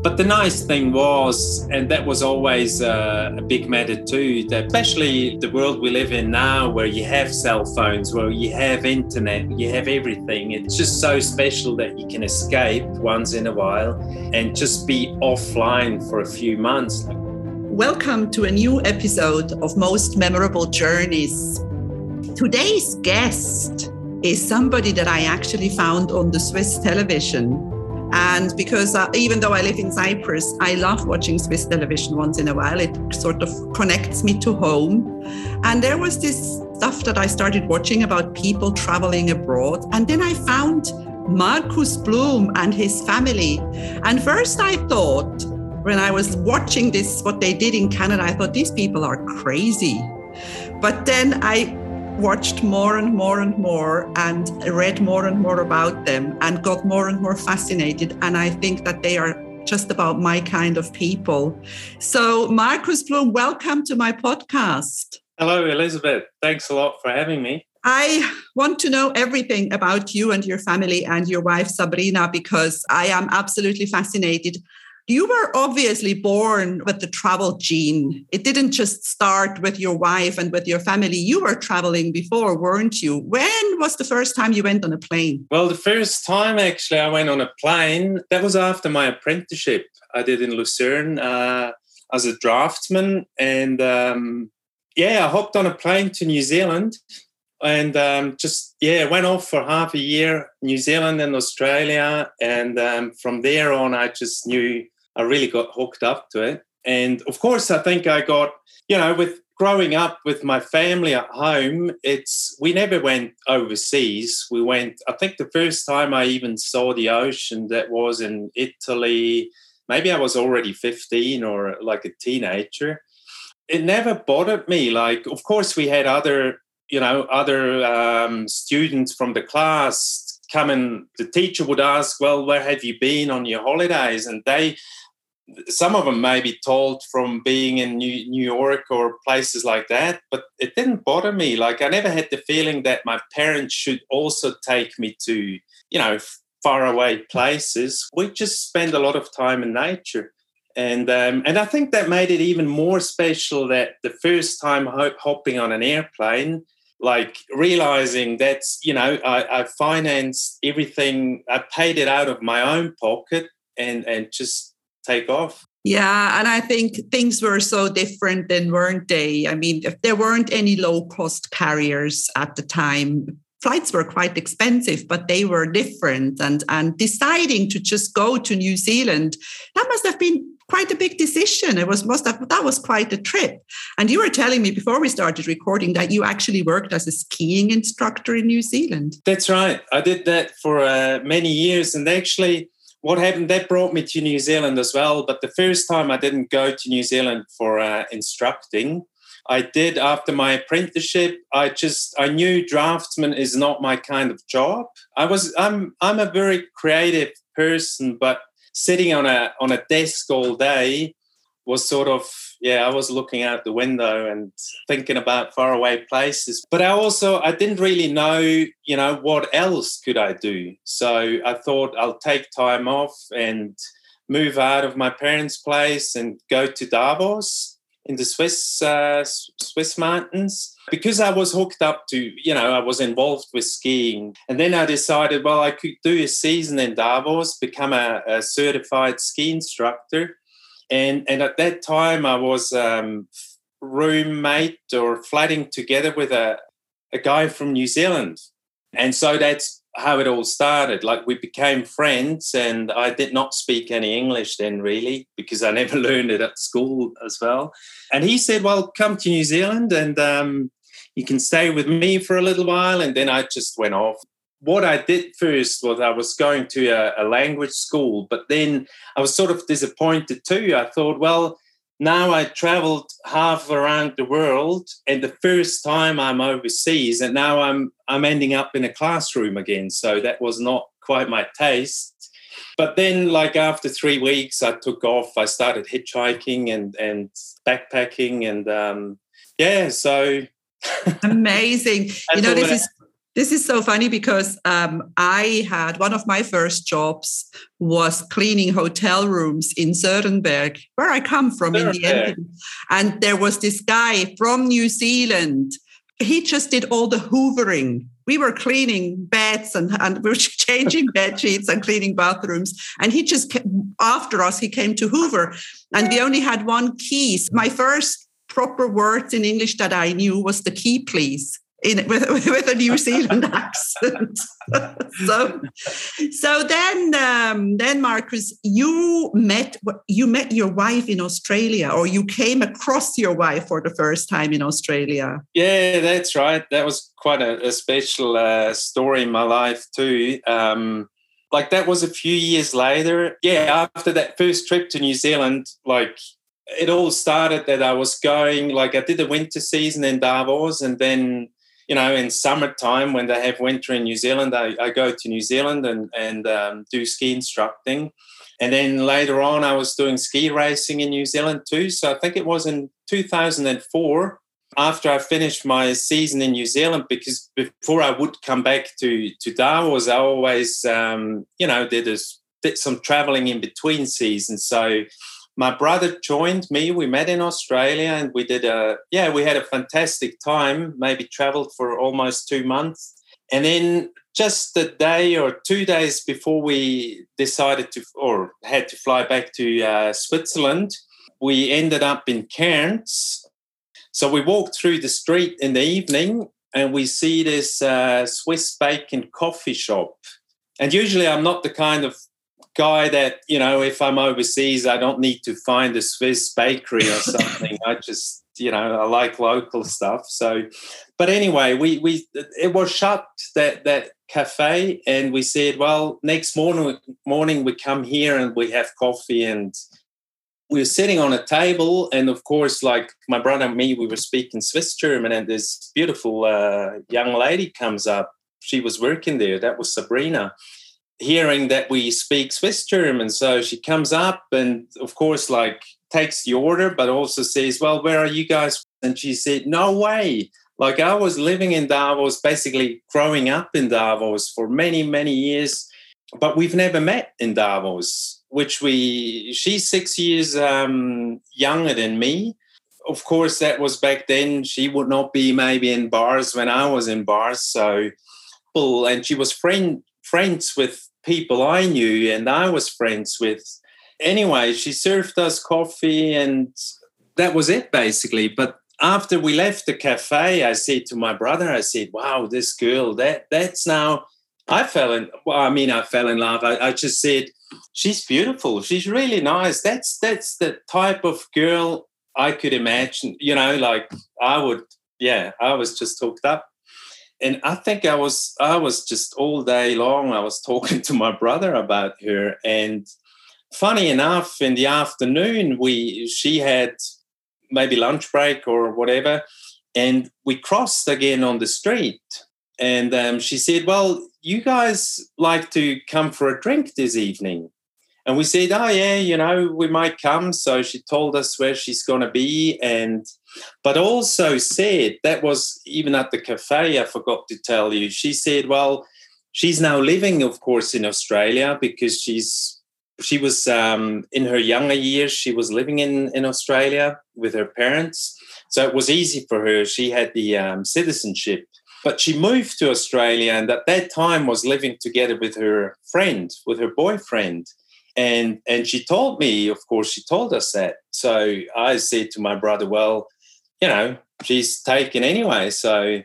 But the nice thing was, and that was always uh, a big matter too, that especially the world we live in now, where you have cell phones, where you have internet, you have everything. It's just so special that you can escape once in a while and just be offline for a few months. Welcome to a new episode of Most Memorable Journeys. Today's guest is somebody that I actually found on the Swiss television and because uh, even though I live in Cyprus, I love watching Swiss television once in a while. It sort of connects me to home. And there was this stuff that I started watching about people traveling abroad. And then I found Markus Blum and his family. And first I thought, when I was watching this, what they did in Canada, I thought these people are crazy. But then I watched more and more and more and read more and more about them and got more and more fascinated. And I think that they are just about my kind of people. So, Markus Blum, welcome to my podcast. Hello, Elizabeth. Thanks a lot for having me. I want to know everything about you and your family and your wife, Sabrina, because I am absolutely fascinated you were obviously born with the travel gene. It didn't just start with your wife and with your family. You were traveling before, weren't you? When was the first time you went on a plane? Well, the first time actually I went on a plane, that was after my apprenticeship I did in Lucerne uh, as a draftsman. And um, yeah, I hopped on a plane to New Zealand and um, just yeah went off for half a year new zealand and australia and um, from there on i just knew I really got hooked up to it. And of course, I think I got, you know, with growing up with my family at home, it's we never went overseas. We went, I think the first time I even saw the ocean that was in Italy. Maybe I was already 15 or like a teenager. It never bothered me. Like, of course, we had other, you know, other um, students from the class come and the teacher would ask, Well, where have you been on your holidays? And they some of them may be told from being in New, New York or places like that, but it didn't bother me. Like I never had the feeling that my parents should also take me to, you know, far away places. We just spend a lot of time in nature. And, um, and I think that made it even more special that the first time hopping on an airplane, like realizing that, you know, I, I financed everything, I paid it out of my own pocket and, and just take off. Yeah, and I think things were so different then, weren't they? I mean, if there weren't any low cost carriers at the time, flights were quite expensive, but they were different. And and deciding to just go to New Zealand, that must have been quite a big decision. It was must have that was quite a trip. And you were telling me before we started recording that you actually worked as a skiing instructor in New Zealand. That's right. I did that for uh, many years, and actually what happened that brought me to New Zealand as well. But the first time I didn't go to New Zealand for uh, instructing. I did after my apprenticeship. I just I knew draftsman is not my kind of job. I was I'm I'm a very creative person, but sitting on a on a desk all day was sort of yeah i was looking out the window and thinking about faraway places but i also i didn't really know you know what else could i do. So i thought i'll take time off and move out of my parents place and go to davos in the swiss uh, swiss mountains. Because i was hooked up to you know i was involved with skiing and then i decided well i could do a season in davos become a, a certified ski instructor and and at that time I was um, roommate or flatting together with a a guy from New Zealand, and so that's how it all started. Like we became friends, and I did not speak any English then, really, because I never learned it at school as well. And he said, "Well, come to New Zealand, and um, you can stay with me for a little while." And then I just went off what I did first was I was going to a, a, language school, but then I was sort of disappointed too. I thought, well, now I traveled half around the world, and the first time I'm overseas, and now I'm I'm ending up in a classroom again. So that was not quite my taste. But then, like after three weeks, I took off. I started hitchhiking and and backpacking, and um, yeah, so amazing. you know, this is This is so funny because um, I had one of my first jobs was cleaning hotel rooms in Sörenberg, where I come from in the end. And there was this guy from New Zealand. He just did all the hoovering. We were cleaning beds and, and we were changing bed sheets and cleaning bathrooms. And he just, after us, he came to Hoover. And we only had one key. My first proper words in English that I knew was the key, please in with, with a New Zealand accent. so, so then, um, then Markus, you met you met your wife in Australia, or you came across your wife for the first time in Australia. Yeah, that's right. That was quite a, a special uh, story in my life too. Um, like that was a few years later. Yeah, after that first trip to New Zealand, like it all started that I was going, like I did the winter season in Davos and then you know, in summertime when they have winter in New Zealand, I, I go to New Zealand and, and um, do ski instructing. And then later on, I was doing ski racing in New Zealand too. So I think it was in 2004 after I finished my season in New Zealand, because before I would come back to, to Davos, I always, um, you know, did, did some traveling in between seasons. So my brother joined me. We met in Australia and we did a, yeah, we had a fantastic time, maybe traveled for almost two months. And then just a day or two days before we decided to, or had to fly back to uh, Switzerland, we ended up in Cairns. So we walked through the street in the evening and we see this uh, Swiss bacon coffee shop. And usually I'm not the kind of guy that you know if i'm overseas i don't need to find a swiss bakery or something. I just you know i like local stuff. So but anyway we we it was shut that that cafe and we said well next morning morning we come here and we have coffee and we were sitting on a table and of course like my brother and me we were speaking swiss german and this beautiful uh, young lady comes up. She was working there. That was sabrina hearing that we speak Swiss German. So she comes up and, of course, like takes the order, but also says, Well, where are you guys? And she said, No way. Like I was living in Davos, basically growing up in Davos for many, many years, but we've never met in Davos, which we, she's six years um, younger than me. Of course, that was back then. She would not be maybe in bars when I was in bars. So, and she was friend friends with people I knew and I was friends with. Anyway, she served us coffee and that was it basically. But after we left the cafe, I said to my brother, I said, wow, this girl, that that's now I fell in well, I mean I fell in love. I, I just said, she's beautiful. She's really nice. That's that's the type of girl I could imagine, you know, like I would, yeah, I was just hooked up and I think I was I was just all day long I was talking to my brother about her. And funny enough in the afternoon we she had maybe lunch break or whatever and we crossed again on the street. And um, she said well you guys like to come for a drink this evening. And we said oh yeah you know we might come. So she told us where she's going to be and but also said that was even at the cafe, I forgot to tell you. She said, well, she's now living, of course, in Australia because she's she was um, in her younger years she was living in in australia with her parents. So it was easy for her. She had the um, citizenship. But she moved to australia and at that time was living together with her friend with her boyfriend. And and she told me of course she told us that. So i said to my brother well you know, she's taken anyway. So,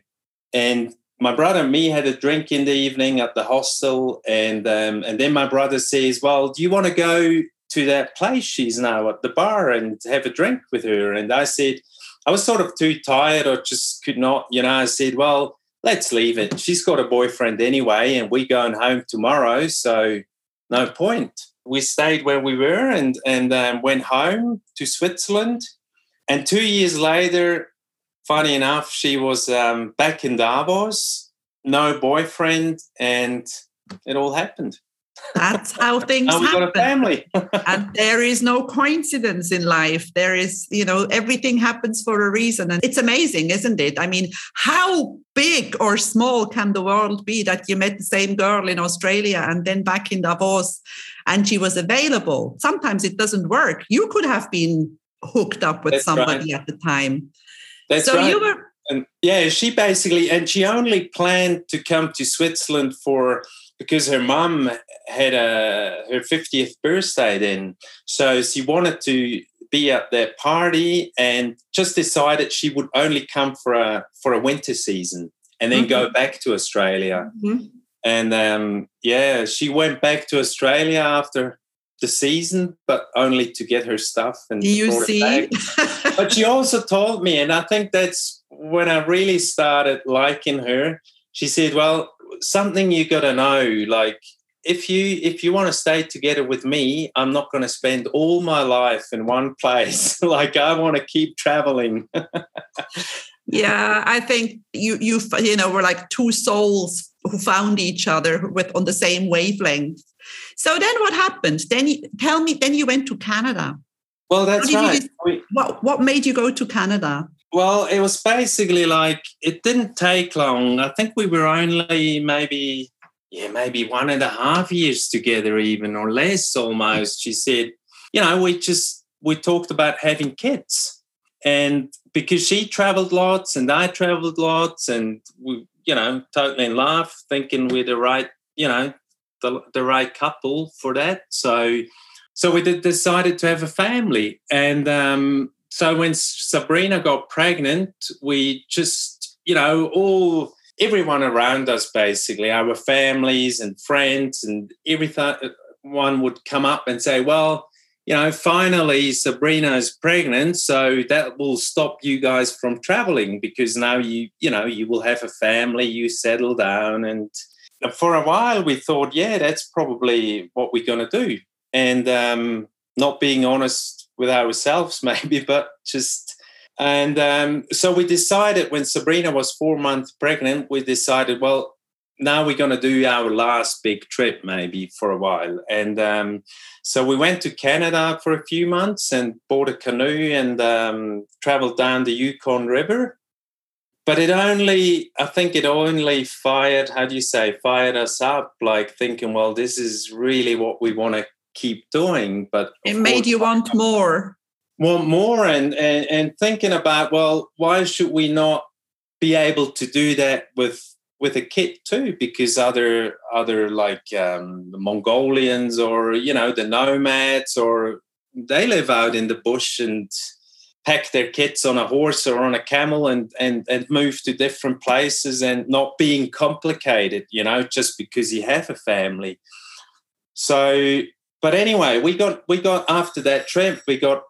and my brother and me had a drink in the evening at the hostel, and um, and then my brother says, "Well, do you want to go to that place she's now at the bar and have a drink with her?" And I said, I was sort of too tired, or just could not, you know. I said, "Well, let's leave it. She's got a boyfriend anyway, and we're going home tomorrow, so no point." We stayed where we were and and um, went home to Switzerland and two years later, funny enough, she was um, back in Davos, no boyfriend, and it all happened. That's how things now we happen. got a family. and there is no coincidence in life. There is, you know, everything happens for a reason. And it's amazing, isn't it? I mean, how big or small can the world be that you met the same girl in Australia and then back in Davos and she was available? Sometimes it doesn't work. You could have been hooked up with That's somebody right. at the time. That's so right. you were and yeah, she basically, and she only planned to come to Switzerland for because her mum had a her 50th birthday then. So she wanted to be at that party and just decided she would only come for a for a winter season and then go back to Australia. Mhm. And um, yeah, she went back to Australia after the season, but only to get her stuff and you see. but she also told me, and I think that's when I really started liking her. She said, "Well, something you got to know, like if you if you want to stay together with me, I'm not going to spend all my life in one place. like I want to keep traveling." yeah i think you you you know we're like two souls who found each other with on the same wavelength so then what happened then you, tell me then you went to canada well, that's right. just- We- what what made you go to canada Well, it was basically like it didn't take long. I think we were only maybe, yeah, maybe one and a half years together, even or less almost. She said, you know, we just we talked about having kids, and because she traveled lots and I traveled lots, and we, you know, totally in love, thinking we're the right, you know, the the right couple for that. So, so we decided to have a family, and um, so when Sabrina got pregnant, we just, you know, all everyone around us basically, our families and friends and everything, one would come up and say, well, you know, finally Sabrina is pregnant, so that will stop you guys from traveling because now you, you know, you will have a family, you settle down. And for a while we thought, yeah, that's probably what we're going to do. And um, not being honest with ourselves maybe but just and um, so we decided when sabrina was four months pregnant we decided well now we're going to do our last big trip maybe for a while and um, so we went to canada for a few months and bought a canoe and um, traveled down the yukon river but it only i think it only fired how do you say fired us up like thinking well this is really what we want to keep doing but it made you want more. Want more and, and and thinking about well why should we not be able to do that with with a kit too? Because other other like um, the mongolians or you know the nomads or they live out in the bush and pack their kits on a horse or on a camel and and and move to different places and not being complicated you know just because you have a family so but anyway we got we got after that trip we got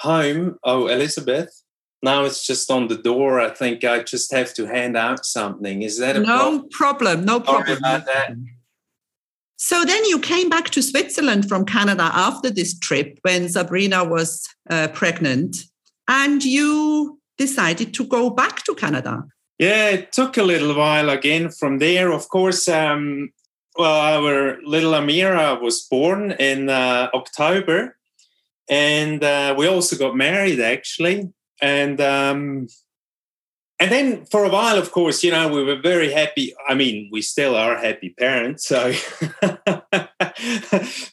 home. Oh, Elizabeth. Now it's just on the door. I think I just have to hand out something. Is that a no problem no Sorry problem about that. so then you came back to switzerland from canada after this trip when sabrina was uh, pregnant and you decided to go back to canada Yeah, it took a little while again from there. Of course, um, well, our little Amira was born in uh, October, and uh, we also got married actually. And um, and then for a while, of course, you know, we were very happy. I mean, we still are happy parents. So,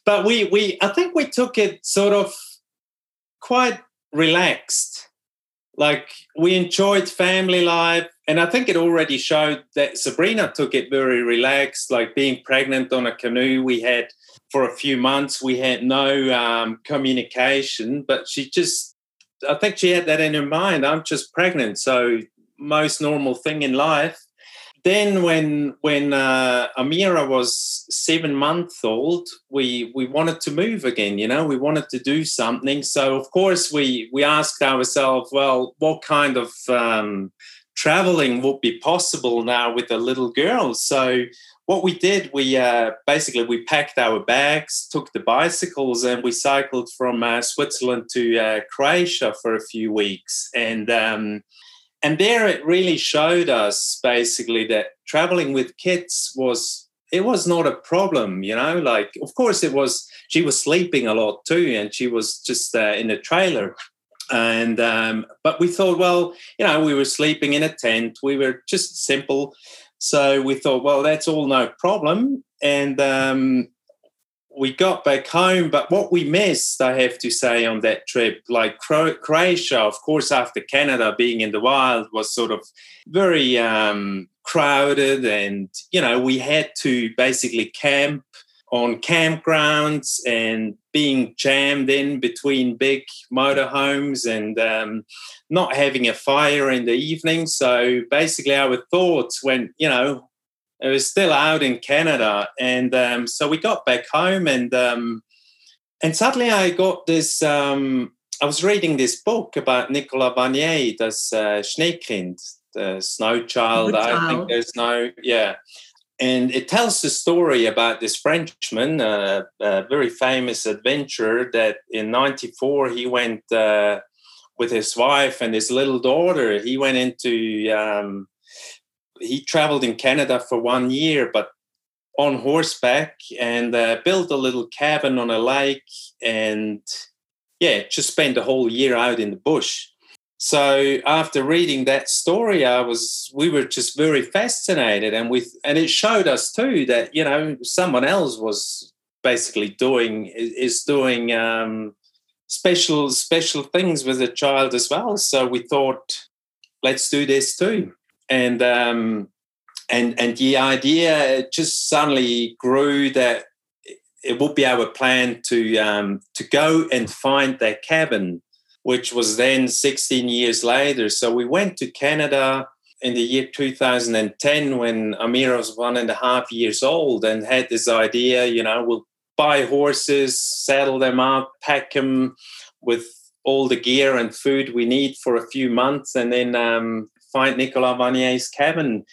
but we we I think we took it sort of quite relaxed. Like we enjoyed family life, and I think it already showed that Sabrina took it very relaxed. Like being pregnant on a canoe, we had for a few months we had no um, communication, but she just I think she had that in her mind. I'm just pregnant, so most normal thing in life. Then when when uh, Amira was seven months old, we we wanted to move again. You know, we wanted to do something. So of course we we asked ourselves, well, what kind of um, traveling would be possible now with a little girl? So what we did, we uh, basically we packed our bags, took the bicycles, and we cycled from uh, Switzerland to uh, Croatia for a few weeks. And um, and there it really showed us basically that traveling with kids was it was not a problem, you know. Like, of course, it was. She was sleeping a lot too, and she was just uh, in a trailer. And um, but we thought, well, you know, we were sleeping in a tent. We were just simple, so we thought, well, that's all no problem. And um, we got back home, but what we missed, I have to say, on that trip, like Croatia, of course, after Canada being in the wild, was sort of very um, crowded, and you know, we had to basically camp on campgrounds and being jammed in between big motorhomes and um, not having a fire in the evening. So basically, our thoughts went, you know, it was still out in Canada, and um, so we got back home, and um, and suddenly I got this. Um, I was reading this book about Nicolas Vanier, das uh, Schneekind, the snow child. I think there's no, yeah. And it tells the story about this Frenchman, uh, a very famous adventurer, that in '94 he went uh, with his wife and his little daughter. He went into um, he traveled in Canada for one year, but on horseback and uh, built a little cabin on a lake and yeah, just spent the whole year out in the bush. So after reading that story, I was we were just very fascinated, and with and it showed us too that you know someone else was basically doing is doing um, special special things with a child as well. So we thought, let's do this too and um, and and the idea just suddenly grew that it would be our plan to um, to go and find that cabin, which was then 16 years later. So we went to Canada in the year 2010 when Amira was one and a half years old and had this idea, you know, we'll buy horses, saddle them up, pack them with all the gear and food we need for a few months, and then um, find Nicolas Vanier's cabin.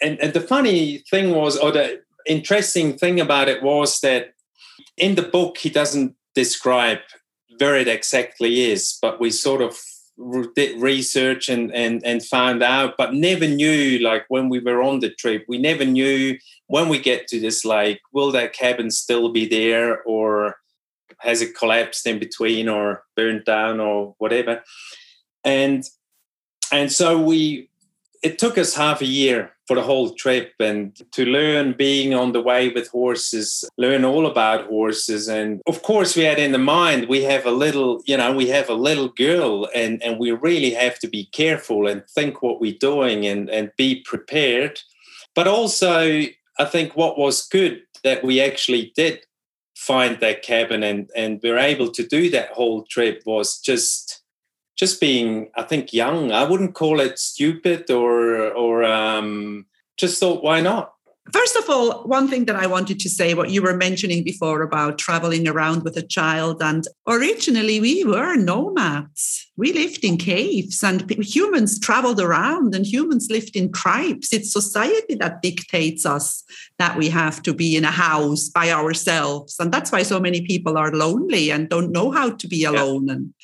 And, and the funny thing was, or the interesting thing about it was that in the book, he doesn't describe where it exactly is, but we sort of did research and, and, and found out, but never knew, like when we were on the trip, we never knew when we get to this lake, will that cabin still be there or has it collapsed in between or burnt down or whatever? And and so we it took us half a year for the whole trip and to learn being on the way with horses learn all about horses. And of course we had in the mind we have a little you know we have a little girl and and we really have to be careful and think what we're doing and and be prepared. But also i think what was good that we actually did find that cabin and and we're able to do that whole trip was just just being, I think, young. I wouldn't call it stupid or or um, just thought, why not? First of all, one thing that I wanted to say, what you were mentioning before about traveling around with a child, and originally we were nomads. We lived in caves, and humans traveled around, and humans lived in tribes. It's society that dictates us that we have to be in a house by ourselves, and that's why so many people are lonely and don't know how to be alone. Yeah. And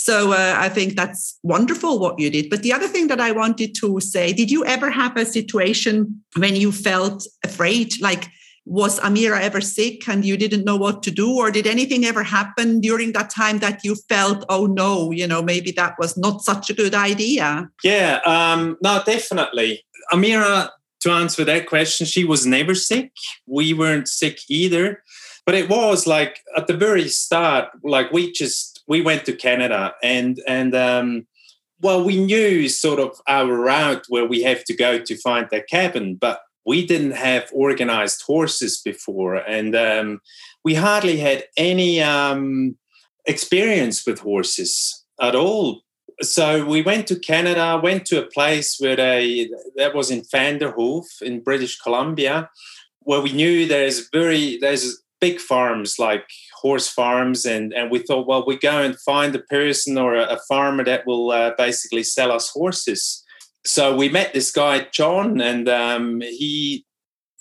so uh, I think that's wonderful what you did. But the other thing that I wanted to say, did you ever have a situation when you felt afraid? Like, was Amira ever sick and you didn't know what to do? Or did anything ever happen during that time that you felt, oh no, you know, maybe that was not such a good idea? Yeah, um, no, definitely. Amira, to answer that question, she was never sick. We weren't sick either. But it was like at the very start, like we just we went to Canada and and um well, we knew sort of our route where we have to go to find that cabin, but we didn't have organized horses before, and um, we hardly had any um, experience with horses at all. So we went to Canada, went to a place where they that was in Vanderhoof in British Columbia, where we knew there's very there's big farms like horse farms and and we thought well we go and find a person or a, a farmer that will uh, basically sell us horses so we met this guy John, and um, he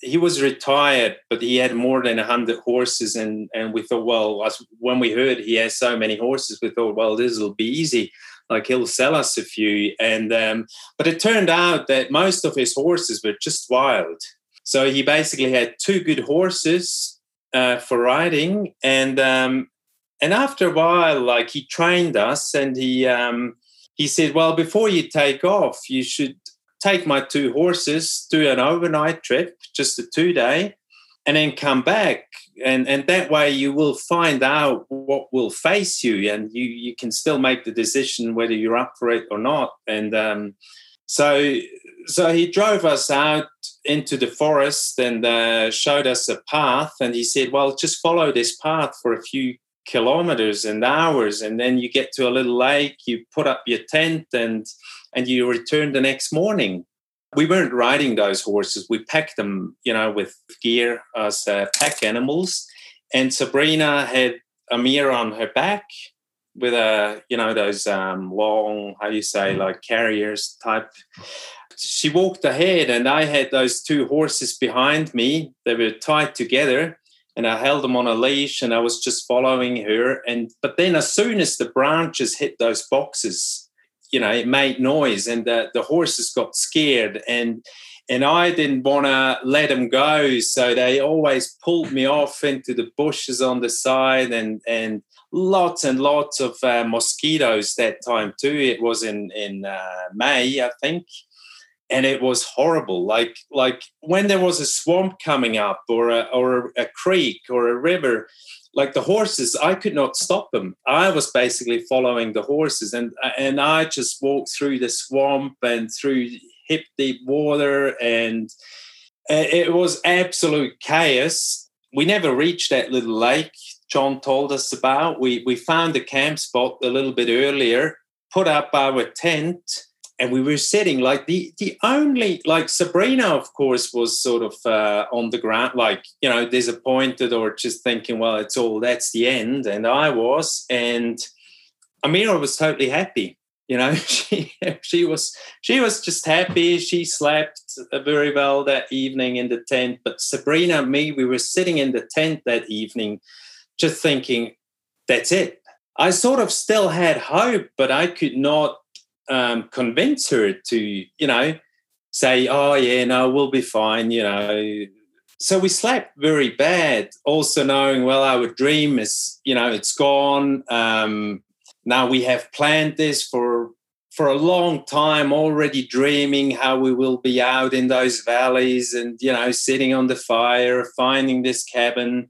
he was retired, but he had more than hundred horses, and and we thought, well, when we heard he has so many horses, we thought, well, this will be easy. Like he'll sell us a few, and um, but it turned out that most of his horses were just wild. So he basically had two good horses uh, for riding, and um, and after a while, like he trained us, and he um, he said, "Well, before you take off, you should take my two horses, do an overnight trip, just a two day, and then come back. And, and that way you will find out what will face you and you, you can still make the decision whether you're up for it or not. And um, so, so he drove us out into the forest and uh, showed us a path. And he said, well, just follow this path for a few kilometers and hours and then you get to a little lake you put up your tent and and you return the next morning. We weren't riding those horses. We packed them, you know, with gear as uh, pack animals. And Sabrina had Amir on her back with a, you know, those um, long, how do you say, like carriers type. She walked ahead, and I had those two horses behind me. They were tied together, and I held them on a leash, and I was just following her. And but then, as soon as the branches hit those boxes, you know, it made noise and the, the horses got scared and and I didn't want to let them go. So they always pulled me off into the bushes on the side and and lots and lots of uh, mosquitoes that time too. It was in in uh, May, I think, and it was horrible. Like like when there was a swamp coming up or a, or a creek or a river, like the horses i could not stop them. I was basically following the horses and and i just walked through the swamp and through hip deep water and it was absolute chaos. We never reached that little lake john told us about. We we found the camp spot a little bit earlier put up our tent and we were sitting like the the only like Sabrina, of course, was sort of uh, on the ground, like you know, disappointed or just thinking, well, it's all that's the end. And I was, and Amira was totally happy. You know, she she was she was just happy. She slept very well that evening in the tent. But Sabrina and me, we were sitting in the tent that evening, just thinking, that's it. I sort of still had hope, but I could not um, convince her to, you know, say, oh, yeah, no, we'll be fine, you know. So we slept very bad, also knowing, well, our dream is, you know, it's gone. Um, now we have planned this for for a long time already dreaming how we will be out in those valleys and you know sitting on the fire finding this cabin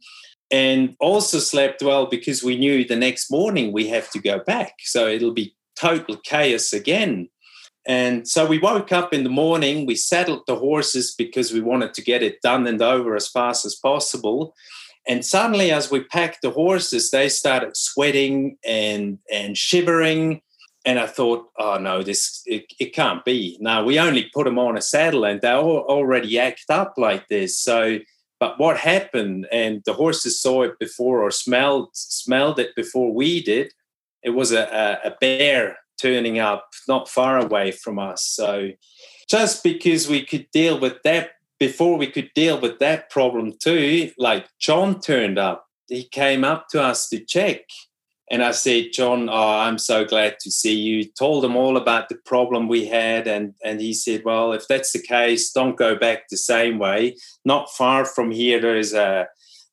and also slept well because we knew the next morning we have to go back so it'll be total chaos again. And so we woke up in the morning, we saddled the horses because we wanted to get it done and over as fast as possible. And suddenly, as we packed the horses, they started sweating and, and shivering. And I thought, oh no, this it, it can't be. Now we only put them on a saddle and they all already act up like this. So, but what happened? And the horses saw it before or smelled smelled it before we did it was a, a bear turning up not far away from us. So just because we could deal with that before we could deal with that problem too, like John turned up. He came up to us to check. And I said, John, oh, I'm so glad to see you. Told him all about the problem we had. And, and he said, Well, if that's the case, don't go back the same way. Not far from here, there is a,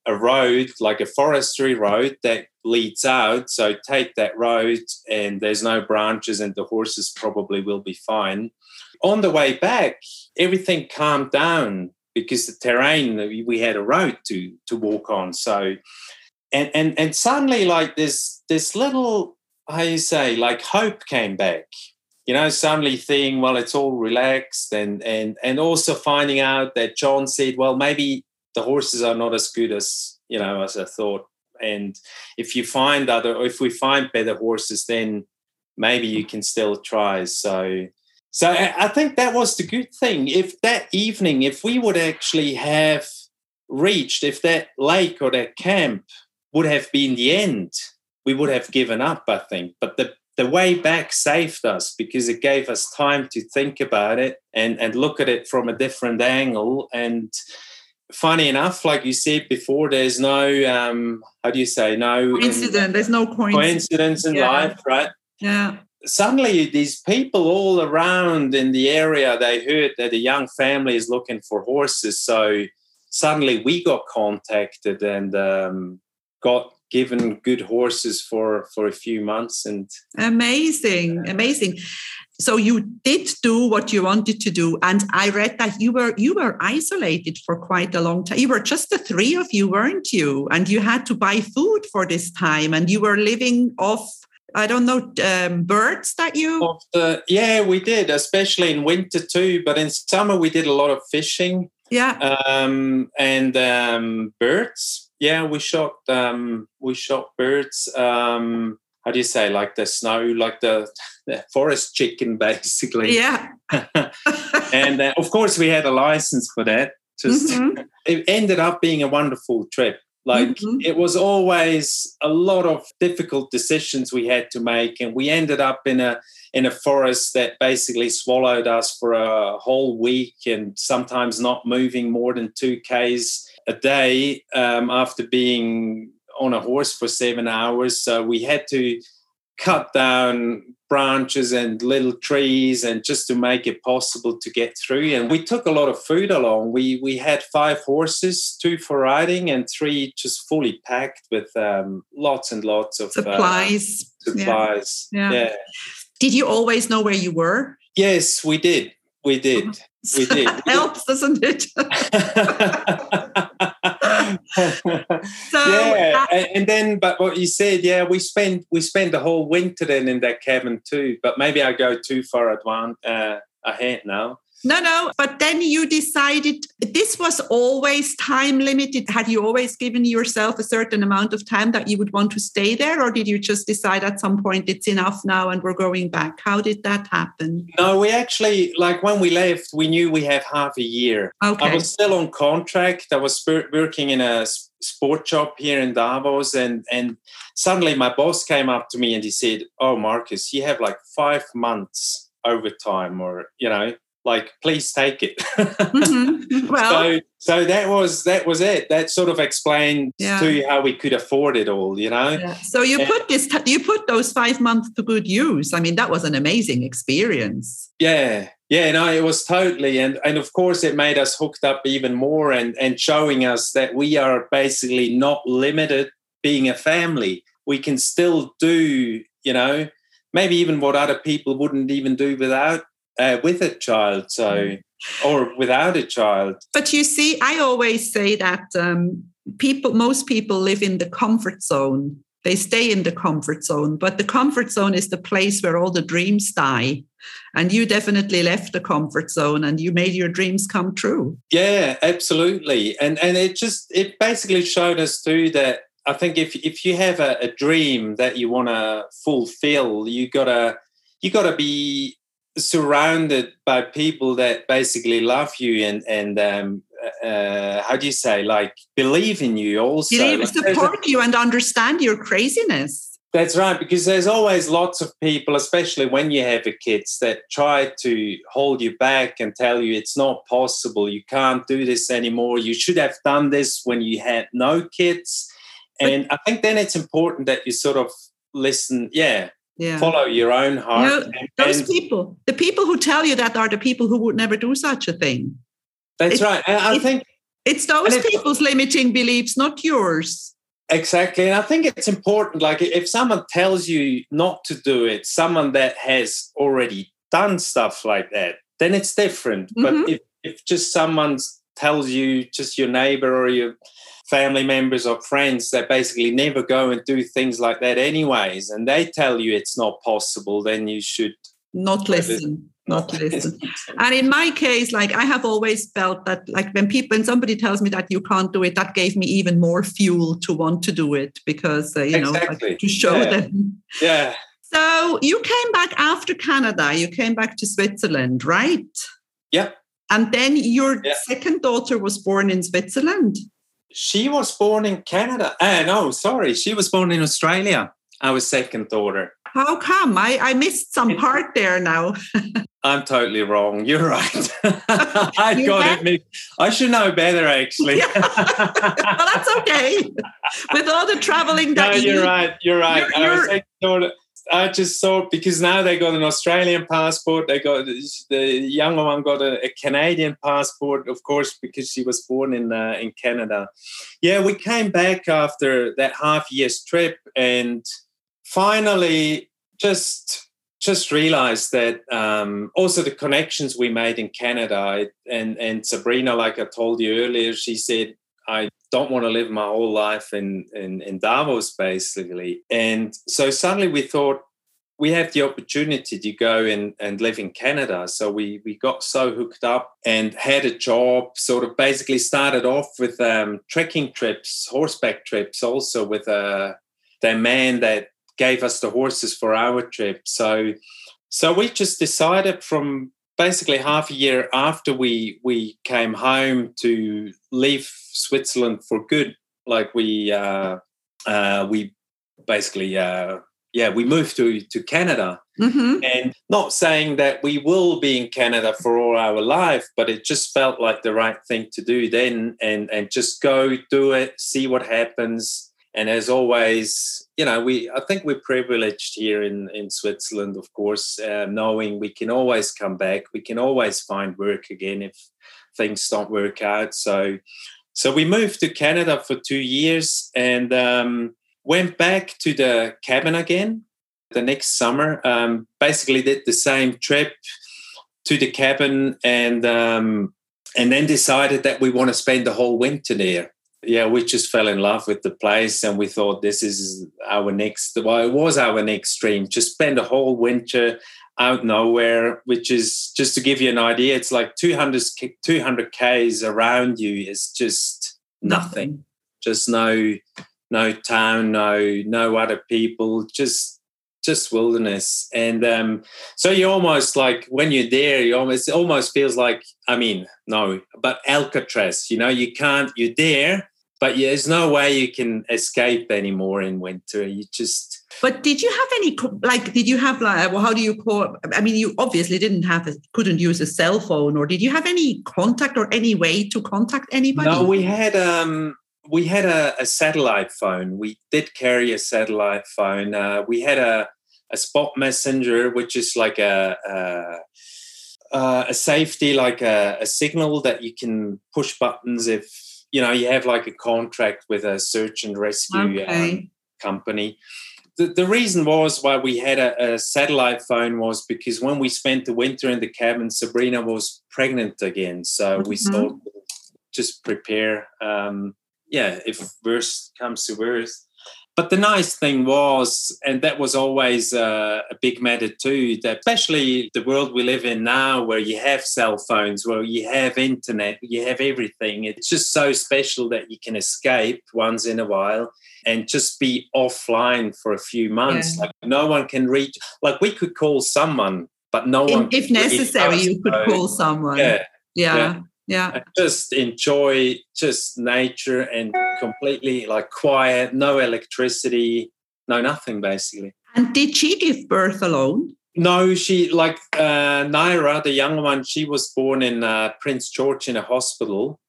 a road, like a forestry road that leads out. So take that road, and there's no branches, and the horses probably will be fine. On the way back, everything calmed down because the terrain we had a road to to walk on. So, and and and suddenly, like this this little how you say like hope came back. You know, suddenly thinking, well, it's all relaxed, and and and also finding out that John said, well, maybe the horses are not as good as you know as I thought. And if you find other, if we find better horses, then maybe you can still try. So, so I think that was the good thing. If that evening, if we would actually have reached, if that lake or that camp would have been the end, we would have given up. I think, but the the way back saved us because it gave us time to think about it and and look at it from a different angle and funny enough, like you said before, there's no um, how do you say no coincidence. There's no coincidence, coincidence in yeah. life, right? Yeah. suddenly these people all around in the area they heard that a young family is looking for horses so suddenly we got contacted and um, got given good horses for for a few months and amazing amazing so you did do what you wanted to do and i read that you were you were isolated for quite a long time you were just the three of you weren't you and you had to buy food for this time and you were living off I don't know um, birds that you. The, yeah, we did, especially in winter too. But in summer, we did a lot of fishing. Yeah. Um, and um, birds. Yeah, we shot. Um, we shot birds. Um, how do you say? Like the snow, like the, the forest chicken, basically. Yeah. and uh, of course, we had a license for that. Just mm-hmm. it ended up being a wonderful trip. Like mm-hmm. it was always a lot of difficult decisions we had to make, and we ended up in a in a forest that basically swallowed us for a whole week, and sometimes not moving more than two k's a day um, after being on a horse for seven hours. So we had to cut down branches and little trees and just to make it possible to get through. And we took a lot of food along. We we had five horses two for riding and three just fully packed with um, lots and lots of supplies uh, supplies. yeah. yeah. did you always know where you were? Yes we did. We did we did helps doesn't it so yeah, uh, and then but what you said, yeah, we spent we spent the whole winter then in that cabin too. But maybe I go too far advanced uh, ahead now. No, no. But then you decided this was always time limited. Had you always given yourself a certain amount of time that you would want to stay there? Or did you just decide at some point it's enough now and we're going back? How did that happen? No, we actually, like when we left, we knew we have half a year. Okay. I was still on contract. I was working in a sport shop here in Davos and, and suddenly my boss came up to me and he said, Oh, Markus, you have like five months overtime or, you know, like please take it. Mm-hmm. well so so that was that was it. That sort of explained yeah. to you how we could afford it all you know? Yeah. so you and, put this you put those five months to good use. I mean that was an amazing experience. Yeah. Yeah no it was totally and and of course it made us hooked up even more and and showing us that we are basically not limited being a family. We can still do you know maybe even what other people wouldn't even do without uh, with a child, so mm. or without a child. But you see, I always say that um, people, most people live in the comfort zone. They stay in the comfort zone, but the comfort zone is the place where all the dreams die. And you definitely left the comfort zone and you made your dreams come true. Yeah, absolutely. And and it just it basically showed us too that I think if if you have a, a dream that you want to fulfill, you gotta you gotta be surrounded by people that basically love you and and um, uh, how do you say like believe in you also. Believe, like, support a, you and understand your craziness. That's right because there's always lots of people especially when you have a kids that try to hold you back and tell you it's not possible you can't do this anymore you should have done this when you had no kids. And but, i think then it's important that you sort of listen yeah yeah. follow your own heart. You know, and, those and, people, the people who tell you that are the people who would never do such a thing. That's right. And I think it's those people's limiting beliefs, not yours. Exactly. And I think it's important. Like if someone tells you not to do it, someone that has already done stuff like that, then it's different. Mm-hmm. But if, if just someone tells you, just your neighbor or your family members or friends that basically never go and do things like that anyways and they tell you it's not possible then you should not listen not listen and in my case like i have always felt that like when people when somebody tells me that you can't do it that gave me even more fuel to want to do it because uh, you exactly. know like, to show yeah. them yeah so you came back after canada you came back to switzerland right yeah and then your yeah. second daughter was born in switzerland she was born in Canada. Uh, no, sorry, she was born in Australia. Our second daughter. How come? I, I missed some part there now. I'm totally wrong. You're right. I you got it. I should know better, actually. well, that's okay. With all the traveling that no, you you're right. You're right. You're, you're, second daughter, I just thought because now they got an Australian passport, they got the younger one got a, a Canadian passport, of course, because she was born in uh, in Canada. Yeah, we came back after that half year's trip, and finally just just realized that um, also the connections we made in Canada and and Sabrina, like I told you earlier, she said I don't want to live my whole life in, in, in Davos, basically. And so suddenly we thought we have the opportunity to go and, and live in Canada. So we, we got so hooked up and had a job, sort of basically started off with um, trekking trips, horseback trips, also with uh, the man that gave us the horses for our trip. So so we just decided from basically half a year after we we came home to leave Switzerland for good. Like we uh, uh, we basically uh, yeah we moved to to Canada, mm-hmm. and not saying that we will be in Canada for all our life, but it just felt like the right thing to do then, and and just go do it, see what happens. And as always, you know, we I think we're privileged here in in Switzerland, of course, uh, knowing we can always come back, we can always find work again if things don't work out. So so we moved to Canada for two years and um, went back to the cabin again the next summer. Um, basically, did the same trip to the cabin and um, and then decided that we want to spend the whole winter there. Yeah, we just fell in love with the place and we thought this is our next. Well, it was our next dream. Just spend a whole winter out nowhere, which is just to give you an idea, it's like 200, 200 Ks around you is just nothing. Just no, no town, no, no other people, just, just wilderness. And um, so you almost like when you're there, you almost, it almost feels like, I mean, no, but Alcatraz, you know, you can't, you're there, but there's no way you can escape anymore in winter. You just, but did you have any like? Did you have like? Well, how do you call? I mean, you obviously didn't have, a, couldn't use a cell phone, or did you have any contact or any way to contact anybody? No, we had um, we had a, a satellite phone. We did carry a satellite phone. Uh, we had a a spot messenger, which is like a, a, a safety, like a, a, signal that you can push buttons if you know you have like a contract with a search and rescue okay. um, company the, the reason was why we had a, a, satellite phone was because when we spent the winter in the cabin, Sabrina was pregnant again. So mm-hmm. we thought just prepare. Um, yeah, if worst comes to worst. But the nice thing was, and that was always uh, a big matter too, that especially the world we live in now, where you have cell phones, where you have internet, you have everything. It's just so special that you can escape once in a while and just be offline for a few months. Yeah. Like no one can reach. Like we could call someone, but no one. If necessary, you could call someone. Yeah. Yeah. yeah. yeah. just enjoy just nature and completely like quiet, no electricity, no nothing basically. And did she give birth alone? No, she like uh, Naira, the young one. She was born in uh, Prince George in a hospital.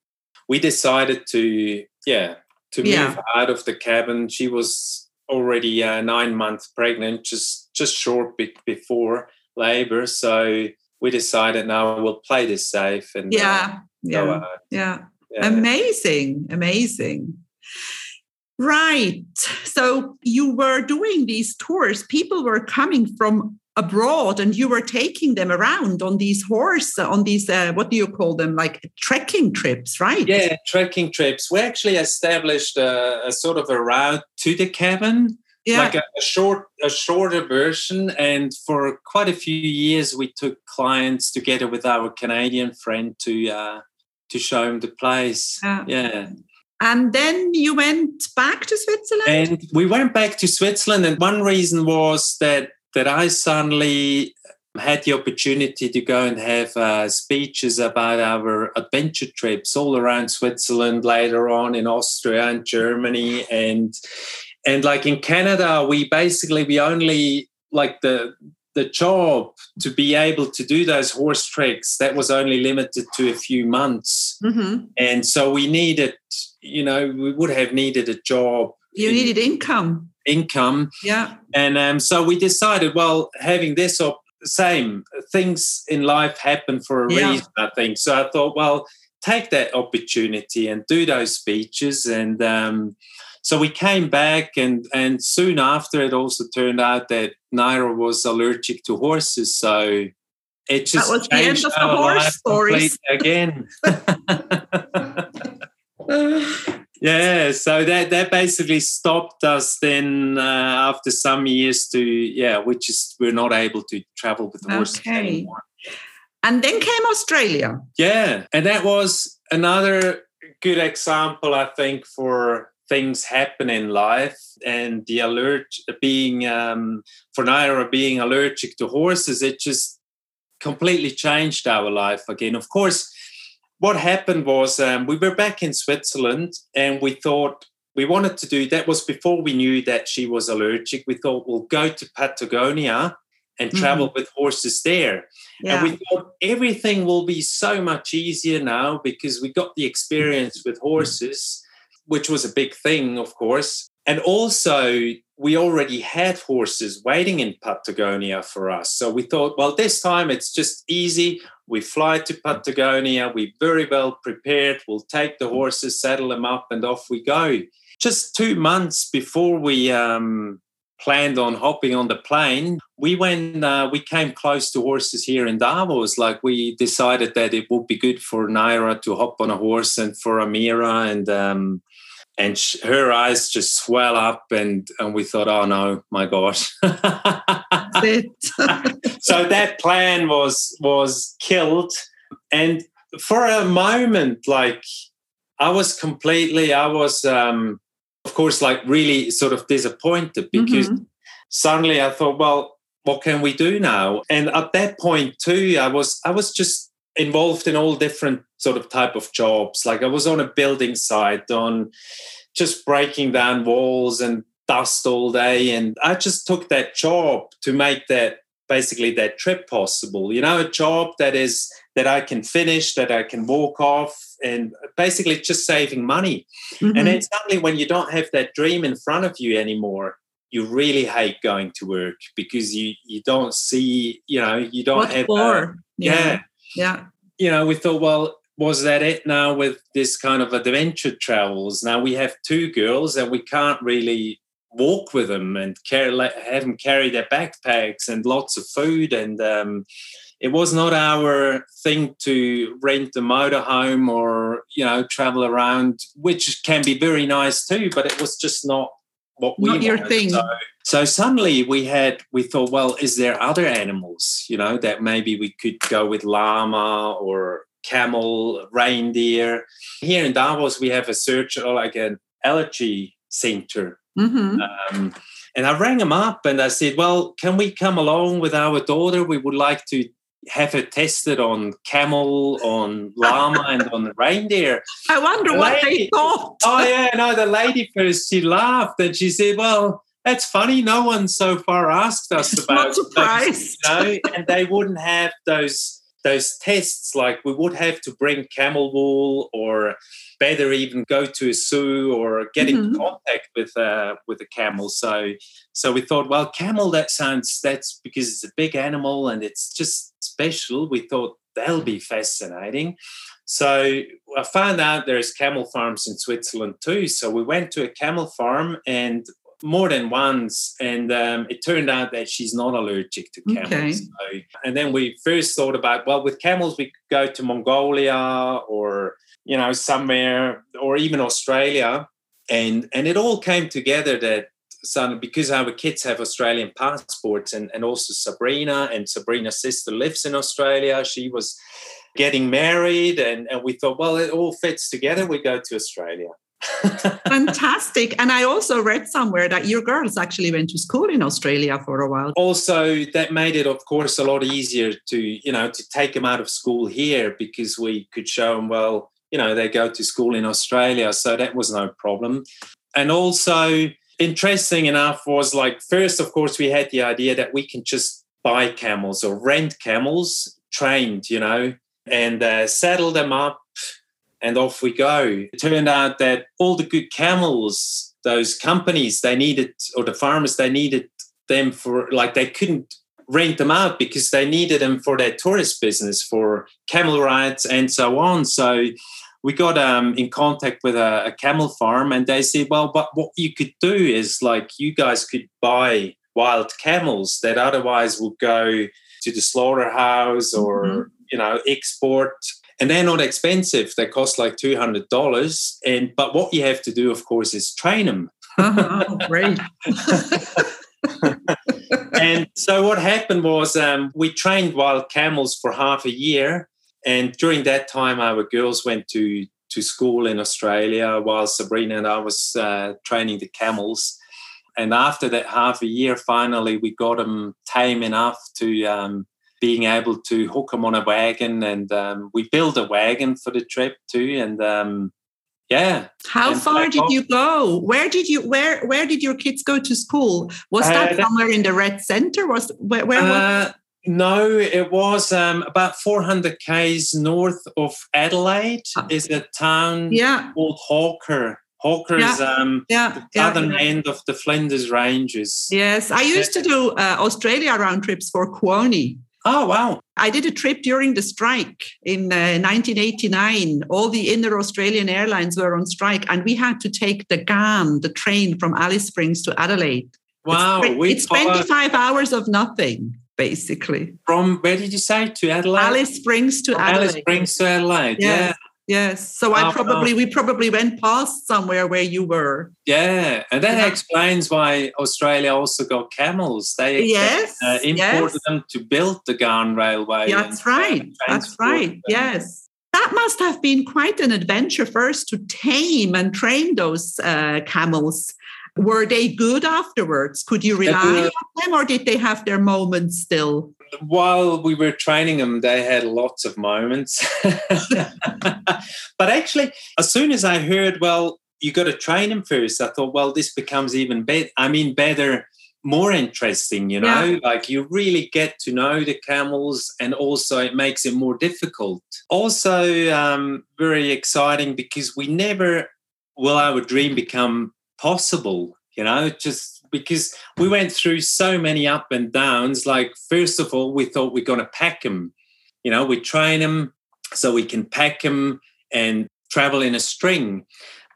We decided to, yeah, to yeah. move out of the cabin. She was already uh, nine months pregnant, just just short bit before labor. So we decided now we'll play this safe and yeah, uh, yeah, yeah, yeah, amazing, amazing. Right. So you were doing these tours. People were coming from abroad and you were taking them around on these horse on these uh, what do you call them? Like trekking trips right? Yeah trekking trips. We actually established a, a sort of a route to the cabin yeah. like a, a, short a shorter version. And for quite a few years we took clients together with our canadian friend to uh, to show him the place. Uh, yeah. And then you went back to Switzerland? And we went back to Switzerland. And one reason was that that I suddenly had the opportunity to go and have uh, speeches about our adventure trips all around Switzerland, later on in Austria and Germany, and and like in Canada, we basically we only like the the job to be able to do those horse treks that was only limited to a few months, mm-hmm. and so we needed, you know, we would have needed a job. You needed income income. Yeah. And um, so we decided, well, having this or same things in life happen for a Yeah. reason, I think. So I thought, well, take that opportunity and do those speeches. And um, so we came back, and and soon after, it also turned out that Naira was allergic to horses. So it just was the end changed of the horse life stories. again. yeah, so that that basically stopped us then uh, after some years to yeah, we just we're not able to travel with horses Okay. anymore. and then came Australia. Yeah, and that was another good example, I think, for things happen in life and the alert being um, for Naira being allergic to horses. It just completely changed our life again. Of course, what happened was um, we were back in Switzerland and we thought we wanted to do that was before we knew that she was allergic. We thought we'll go to Patagonia and travel with horses there. Yeah. And we thought everything will be so much easier now because we got the experience with horses, which was a big thing, of course. And also, we already had horses waiting in Patagonia for us. So we thought, well, this time it's just easy. We fly to Patagonia, we're very well prepared. We'll take the horses, saddle them up, and off we go. Just two months before we um, planned on hopping on the plane, we went. Uh, we came close to horses here in Davos. Like we decided that it would be good for Naira to hop on a horse, and for Amira, and um, and sh- her eyes just swell up, and and we thought, oh no, my gosh. So that plan was was killed, and for a moment, like I was completely, I was. um of course, like really sort of disappointed because Mhm. suddenly I thought, well, what can we do now? And at that point too, I was I was just involved in all different sort of type of jobs. Like I was on a building site, on just breaking down walls and dust all day, and I just took that job to make that basically that trip possible. You know, a job that is that I can finish, that I can walk off, and basically just saving money. Mhm. And then suddenly, when you don't have that dream in front of you anymore, you really hate going to work because you you don't see, you know, you don't what have. yeah, Yeah. You know, we thought, well, was that it now with this kind of adventure travels? Now we have two girls, and we can't really walk with them and carry, let- have them carry their backpacks and lots of food and. Um, it was not our thing to rent a motorhome or you know travel around, which can be very nice too. But it was just not what we Not your wanted. thing. So, so suddenly we had we thought, well, is there other animals you know that maybe we could go with llama or camel, reindeer? Here in Davos, we have a search or like an allergy center hmm um, and I rang him up and I said, Well, can we come along with our daughter? We would like to have her tested on camel, on llama, and on reindeer. I wonder what they thought. Oh, yeah, no, the lady first, she laughed and she said, Well, that's funny. No one so far asked us Not about those, you know, and they wouldn't have those those tests like we would have to bring camel wool or better even go to a zoo or get in Mhm. contact with uh, with a camel so so we thought well camel that sounds that's because it's a big animal and it's just special we thought that'll be fascinating so I found out there's camel farms in Switzerland too. So we went to a camel farm and more than once, and um, it turned out that she's not allergic to camels. Okay. So, and then we first thought about well, with camels we could go to Mongolia or you know somewhere or even Australia, and and it all came together that son because our kids have Australian passports and, and also Sabrina and Sabrina's sister lives in Australia. She was getting married and, and we thought, well, it all fits together. We go to Australia. Fantastic. And I also read somewhere that your girls actually went to school in Australia for a while. also that made it of course a lot easier to you know to take them out of school here because we could show them well you know they go to school in australia so that was no problem and also interesting enough was like first of course we had the idea that we can just buy camels or rent camels trained you know and uh, saddle them up and off we go it turned out that all the good camels those companies they needed or the farmers they needed them for like they couldn't rent them out because they needed them for their tourist business for camel rides and so on so we got um, in contact with a, a, camel farm and they said well but what you could do is like you guys could buy wild camels that otherwise would go to the slaughterhouse or mm-hmm. you know export and they're not expensive. They cost like $200 and but what you have to do of course is train them. Uh-huh, great. And so what happened was um, we trained wild camels for half a year. And during that time our girls went to to school in australia while sabrina and i was uh, training the camels. And after that half a year finally we got them tame enough to um, being able to hook them on a wagon and um, we built a wagon for the trip too and um, yeah. How and far did you go? Where did you where where did your kids go to school? Was uh, that somewhere in the red center? Was where, where uh, was no it was um, about 400 k's north of adelaide uh, is a town yeah. called hawker. Hawker is um, yeah, the southern yeah, end of the Flinders Ranges. Yes, I used to do uh, Australia round trips for Kuoni. Oh, wow. I did a trip during the strike in uh, 1989. All the inner Australian airlines were on strike, and we had to take the Ghan, the train from Alice Springs to Adelaide. Wow. It's, it's 25 hours of nothing, basically. From where did you say? To Adelaide? Alice Springs to Adelaide. Alice Springs to Adelaide, yeah. Yes. So I probably we probably went past somewhere where you were. Yeah, and that yeah. explains why Australia also got camels. They yes uh, imported yes. them to build the Ghan Railway. Yeah, that's right. That's right. Them. Yes. That must have been quite an adventure first to tame and train those uh, camels. Were they good afterwards? Could you rely on them, or did they have their moments still? While we were training them, they had lots of moments. but actually, as soon as I heard, well, you got to train them first, I thought, well, this becomes even better. I mean, better, more interesting, you know? Yeah. Like you really get to know the camels, and also it makes it more difficult. Also, um, very exciting because we never will our dream become possible, you know? Just because we went through so many up and downs. Like, first of all, we thought we're going to pack them. You know, we train them so we can pack them and travel in a string.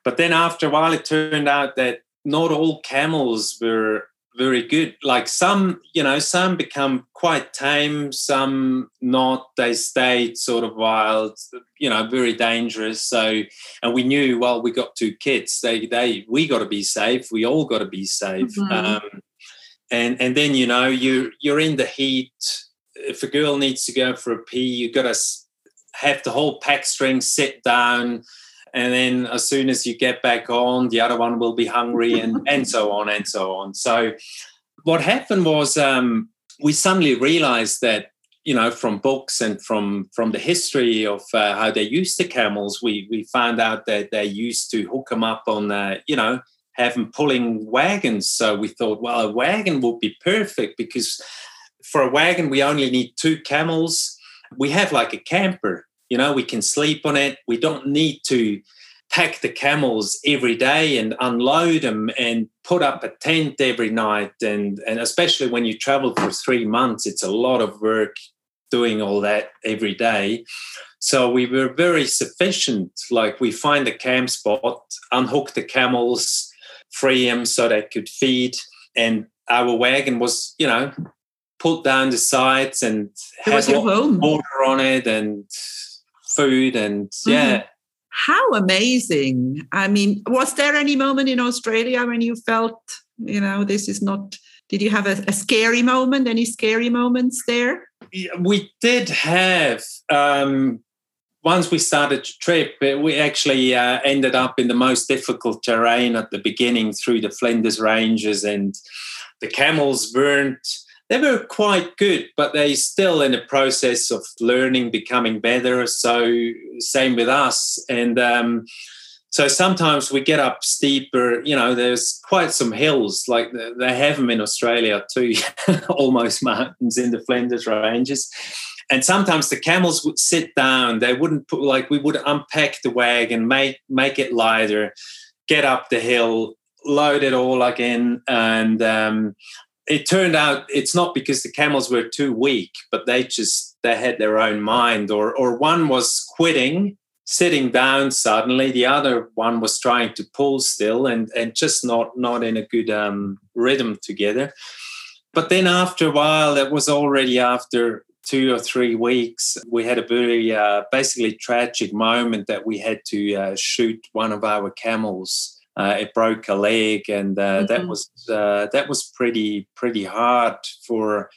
But then after a while, it turned out that not all camels were very good. Like some, you know, some become quite tame, some not. They stayed sort of wild, you know, very dangerous. So, and we knew, well, we got two kids. They, they, we got to be safe. We all got to be safe. Mm-hmm. Um, and and then you know you you're in the heat. If a girl needs to go for a pee, you got to have the whole pack string sit down and then as soon as you get back on the other one will be hungry and and so on and so on. So what happened was um, we suddenly realized that you know from books and from from the history of uh, how they used the camels we we found out that they used to hook them up on uh, you know have them pulling wagons. So we thought well a wagon would be perfect because for a wagon we only need two camels. We have like a camper you know, we can sleep on it. We don't need to pack the camels every day and unload them and put up a tent every night. And, and especially when you travel for three months, it's a lot of work doing all that every day. So we were very sufficient. Like we find a camp spot, unhook the camels, free them so they could feed. And our wagon was, you know, pulled down the sides and had water on it and food and mm-hmm. yeah. Mm-hmm. How amazing. I mean, was there any moment in Australia when you felt, you know, this is not, did you have a, a scary moment? Any scary moments there? We did have. Um, once we started to trip, we actually uh, ended up in the most difficult terrain at the beginning through the Flinders Ranges, and the camels weren't they were quite good, but they're still in the process of learning, becoming better. So same with us. And um, so sometimes we get up steeper. You know, there's quite some hills like they have them in Australia too, almost mountains in the Flinders Ranges. And sometimes the camels would sit down. They wouldn't put like we would unpack the wagon, make make it lighter, get up the hill, load it all again. And um, it turned out it's not because the camels were too weak, but they just they had their own mind, or or one was quitting, sitting down suddenly. The other one was trying to pull still, and and just not not in a good um, rhythm together. But then after a while, it was already after two or three weeks, we had a very uh, basically tragic moment that we had to uh, shoot one of our camels. Uh, it broke a leg, and uh, mm-hmm. that was uh, that was pretty pretty hard for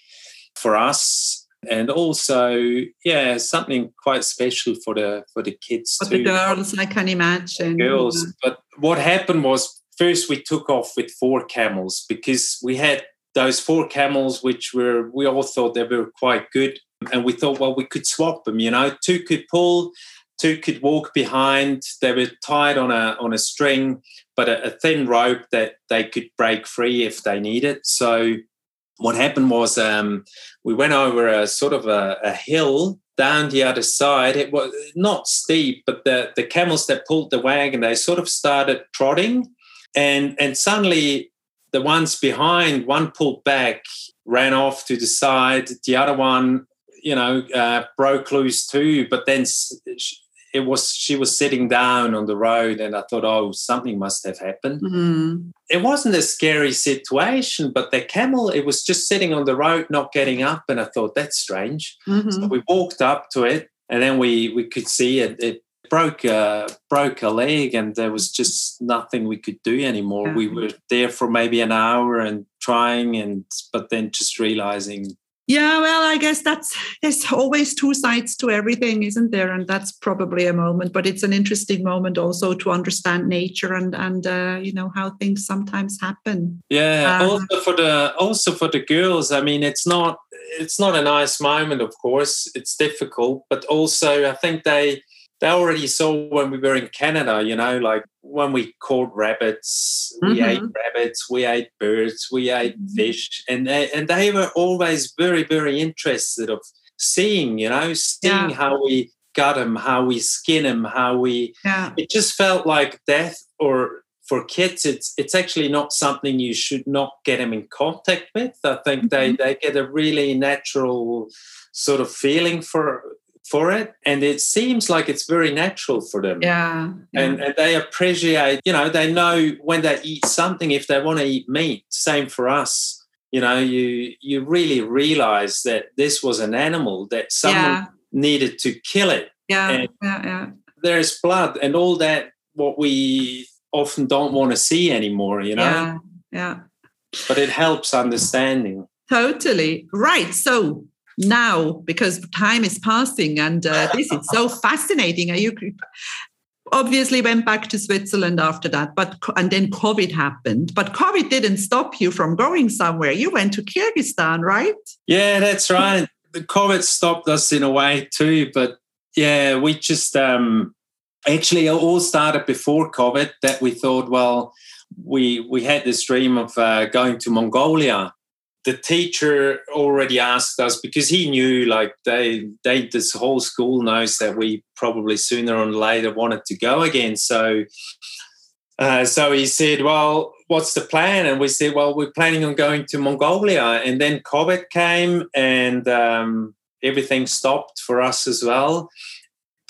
for us, and also yeah, something quite special for the for the kids for too. the girls. I can imagine girls. But what happened was first we took off with four camels because we had those four camels, which were we all thought they were quite good, and we thought, well, we could swap them. You know, two could pull, two could walk behind. They were tied on a on a string, but a, a thin rope that they could break free if they needed. So what happened was um, we went over a sort of a, a, hill down the other side. It was not steep, but the, the camels that pulled the wagon, they sort of started trotting. And, and suddenly the ones behind, one pulled back, ran off to the side. The other one, you know, uh, broke loose too. But then it was she was sitting down on the road, and I thought, oh, something must have happened. Mm-hmm. It wasn't a scary situation, but the camel, it was just sitting on the road, not getting up, and I thought that's strange. Mm-hmm. So we walked up to it, and then we we could see it. It broke a broke a leg and there was just nothing we could do anymore we were there for maybe an hour and trying and but then just realizing yeah well i guess that's there's always two sides to everything isn't there? And that's probably a moment but it's an interesting moment also to understand nature and and uh, you know how things sometimes happen. Yeah um, also for the also for the girls i mean it's not it's not a nice moment of course. It's difficult but also i think they they already saw when we were in Canada, you know, like when we caught rabbits, mm-hmm. we ate rabbits, we ate birds, we ate mm-hmm. fish, and they, and they were always very, very interested of seeing, you know, seeing yeah. how we gut them, how we skin them, how we. Yeah. It just felt like death, or for kids, it's it's actually not something you should not get them in contact with. I think mm-hmm. they they get a really natural sort of feeling for for it and it seems like it's very natural for them. Yeah, yeah, And, and they appreciate you know they know when they eat something if they want to eat meat same for us. You know you you really realize that this was an animal that someone yeah. needed to kill it. Yeah yeah yeah. there's blood and all that what we often don't want to see anymore you know? Yeah yeah. But it helps understanding. Totally. Right so now because time is passing and uh, this is so fascinating. You obviously went back to Switzerland after that, but and then COVID happened. But COVID didn't stop you from going somewhere. You went to Kyrgyzstan, right? Yeah, that's right. The COVID stopped us in a way too, but yeah, we just um, actually it all started before COVID. That we thought, well, we we had this dream of uh, going to Mongolia the teacher already asked us because he knew like they they this whole school knows that we probably sooner or later wanted to go again. So uh, so he said well what's the plan? And we said well we're planning on going to mongolia. And then covid came and um, everything stopped for us as well.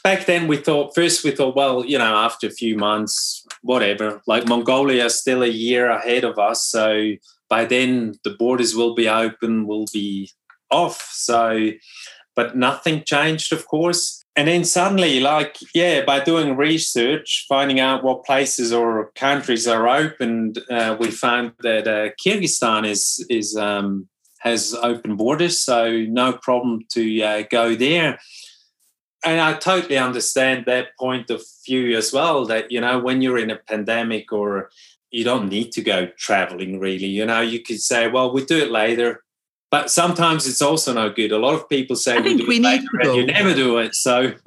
Back then we thought first we thought well you know after a few months whatever like mongolia is still a year ahead of us so by then the borders will be open, will be off. So, but nothing changed, of course. And then suddenly, like, yeah, by doing research, finding out what places or countries are open, uh, we found that uh, Kyrgyzstan is is um, has open borders, so no problem to uh, go there. And I totally understand that point of view as well. That you know, when you're in a pandemic or you don't need to go traveling really. You know, you could say, well, we'll do it later. But sometimes it's also no good. A lot of people say we do we it later and you never do it. So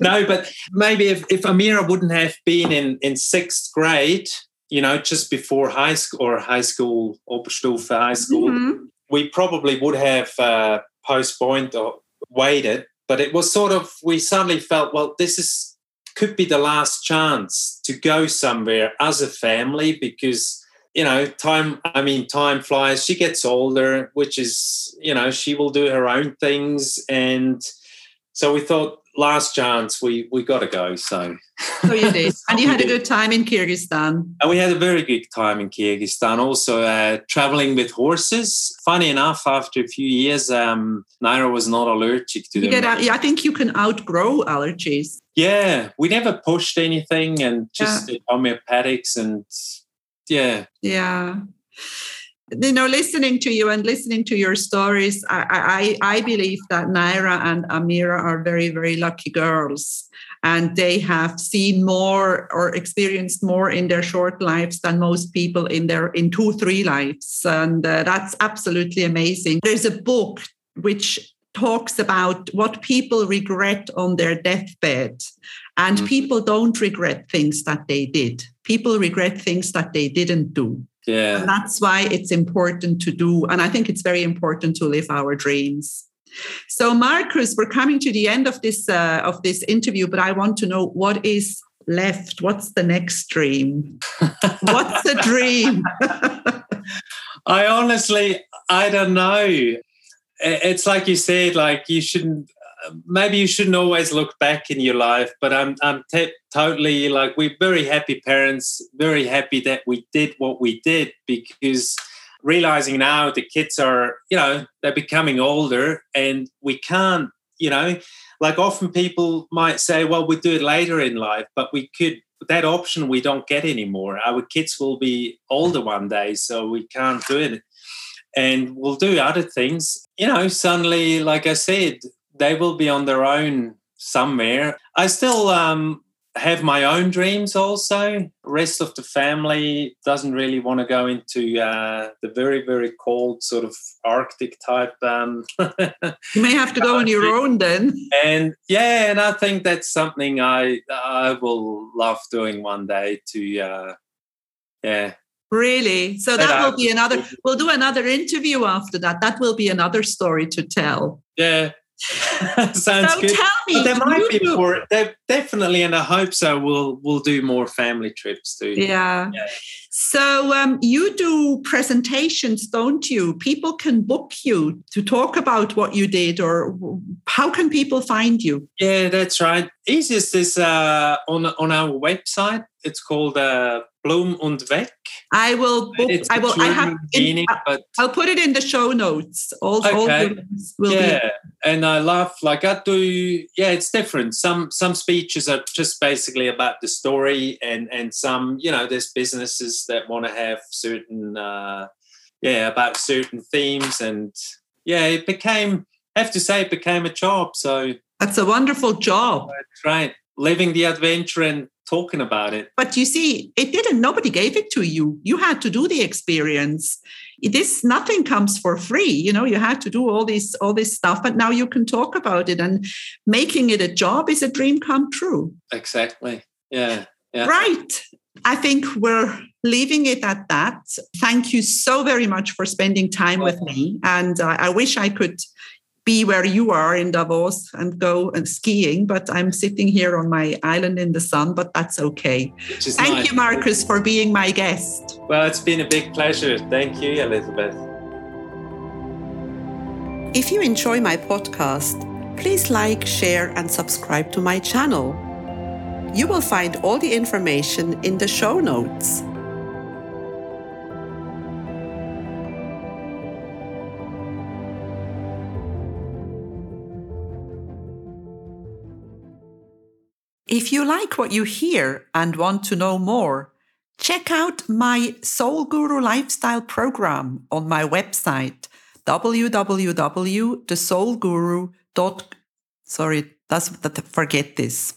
no, but maybe if, if Amira wouldn't have been in, in sixth grade, you know, just before high school or high school, Oberstufe high school, mm-hmm. we probably would have uh, postponed or waited. But it was sort of, we suddenly felt, well, this is could be the last chance to go somewhere as a family because you know, time, I mean, time flies. She gets older, which is, you know, she will do her own things. And so we thought, last chance, we we got to go. So, so you did, and you had a good time in Kyrgyzstan. And we had a very good time in Kyrgyzstan. Also, uh, traveling with horses. Funny enough, after a few years, um, Naira was not allergic to you them. Get yeah, I think you can outgrow allergies. Yeah, we never pushed anything, and just yeah. homeopathics and yeah yeah you know listening to you and listening to your stories i i, I believe that naira and amira are very very lucky girls. And they have seen more or experienced more in their short lives than most people in their in two three lives. And uh, that's absolutely amazing. There's a book which talks about what people regret on their deathbed. And mm-hmm. people don't regret things that they did. People regret things that they didn't do. Yeah. And that's why it's important to do. And I think it's very important to live our dreams. So, Markus, we're coming to the end of this uh, of this interview, but I want to know what is left. What's the next dream? What's the dream? I honestly, I don't know. It's like you said, like you shouldn't maybe you shouldn't always look back in your life, but I'm I'm totally like we're very happy parents, very happy that we did what we did because realizing now the kids are you know they're becoming older and we can't you know like often people might say well we do it later in life but we could that option we don't get anymore. Our kids will be older one day so we can't do it. And we'll do other things. You know suddenly like i said they will be on their own somewhere. I still um, have my own dreams also. Rest of the family doesn't really want to go into uh, the very, very cold sort of Arctic type. Um, you may have to go on your own then. And yeah, and I think that's something I I will love doing one day to uh, yeah. Really? So that will be another. We'll do another interview after that. That will be another story to tell. Yeah, Sounds so good. Tell me, but there might be more. There definitely, and I hope so. We'll we'll do more family trips too. Yeah. yeah. So um, you do presentations, don't you? People can book you to talk about what you did, or how can people find you? Yeah, that's right. Easiest is uh, on on our website. It's called uh, Blum und Weg. I will book. I will. I have. In, but I'll put it in the show notes. All, okay. All yeah, be. and I love like I do. Yeah, it's different. Some some speeches are just basically about the story, and and some you know there's businesses that want to have certain uh, yeah about certain themes, and yeah, it became. I have to say, it became a job. So that's a wonderful job. That's right. Living the adventure and talking about it. But you see, it didn't, nobody gave it to you. You had to do the experience. This nothing comes for free. You know, you had to do all this, all this stuff, but now you can talk about it and making it a job is a dream come true. Exactly. Yeah. yeah. Right. I think we're leaving it at that. Thank you so very much for spending time with me. And uh, I wish I could be where you are in Davos and go and skiing, but I'm sitting here on my island in the sun, but that's okay. Thank nice. you, Markus, for being my guest. Well, it's been a big pleasure. Thank you, Elizabeth. If you enjoy my podcast, please like, share, and subscribe to my channel. You will find all the information in the show notes. If you like what you hear and want to know more, check out my Soul Guru lifestyle program on my website www.thesoulguru. Sorry, that's forget this